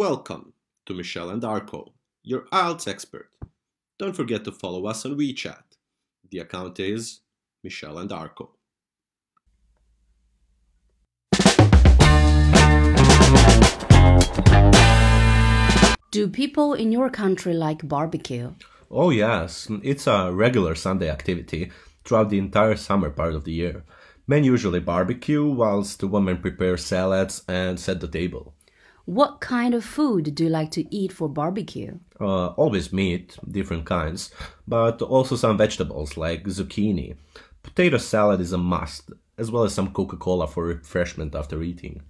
Welcome to Michelle and Arco, your IELTS expert. Don't forget to follow us on WeChat. The account is Michelle and Arco. Do people in your country like barbecue? Oh, yes, it's a regular Sunday activity throughout the entire summer part of the year. Men usually barbecue, whilst the women prepare salads and set the table. What kind of food do you like to eat for barbecue? Uh, always meat, different kinds, but also some vegetables like zucchini. Potato salad is a must, as well as some Coca Cola for refreshment after eating.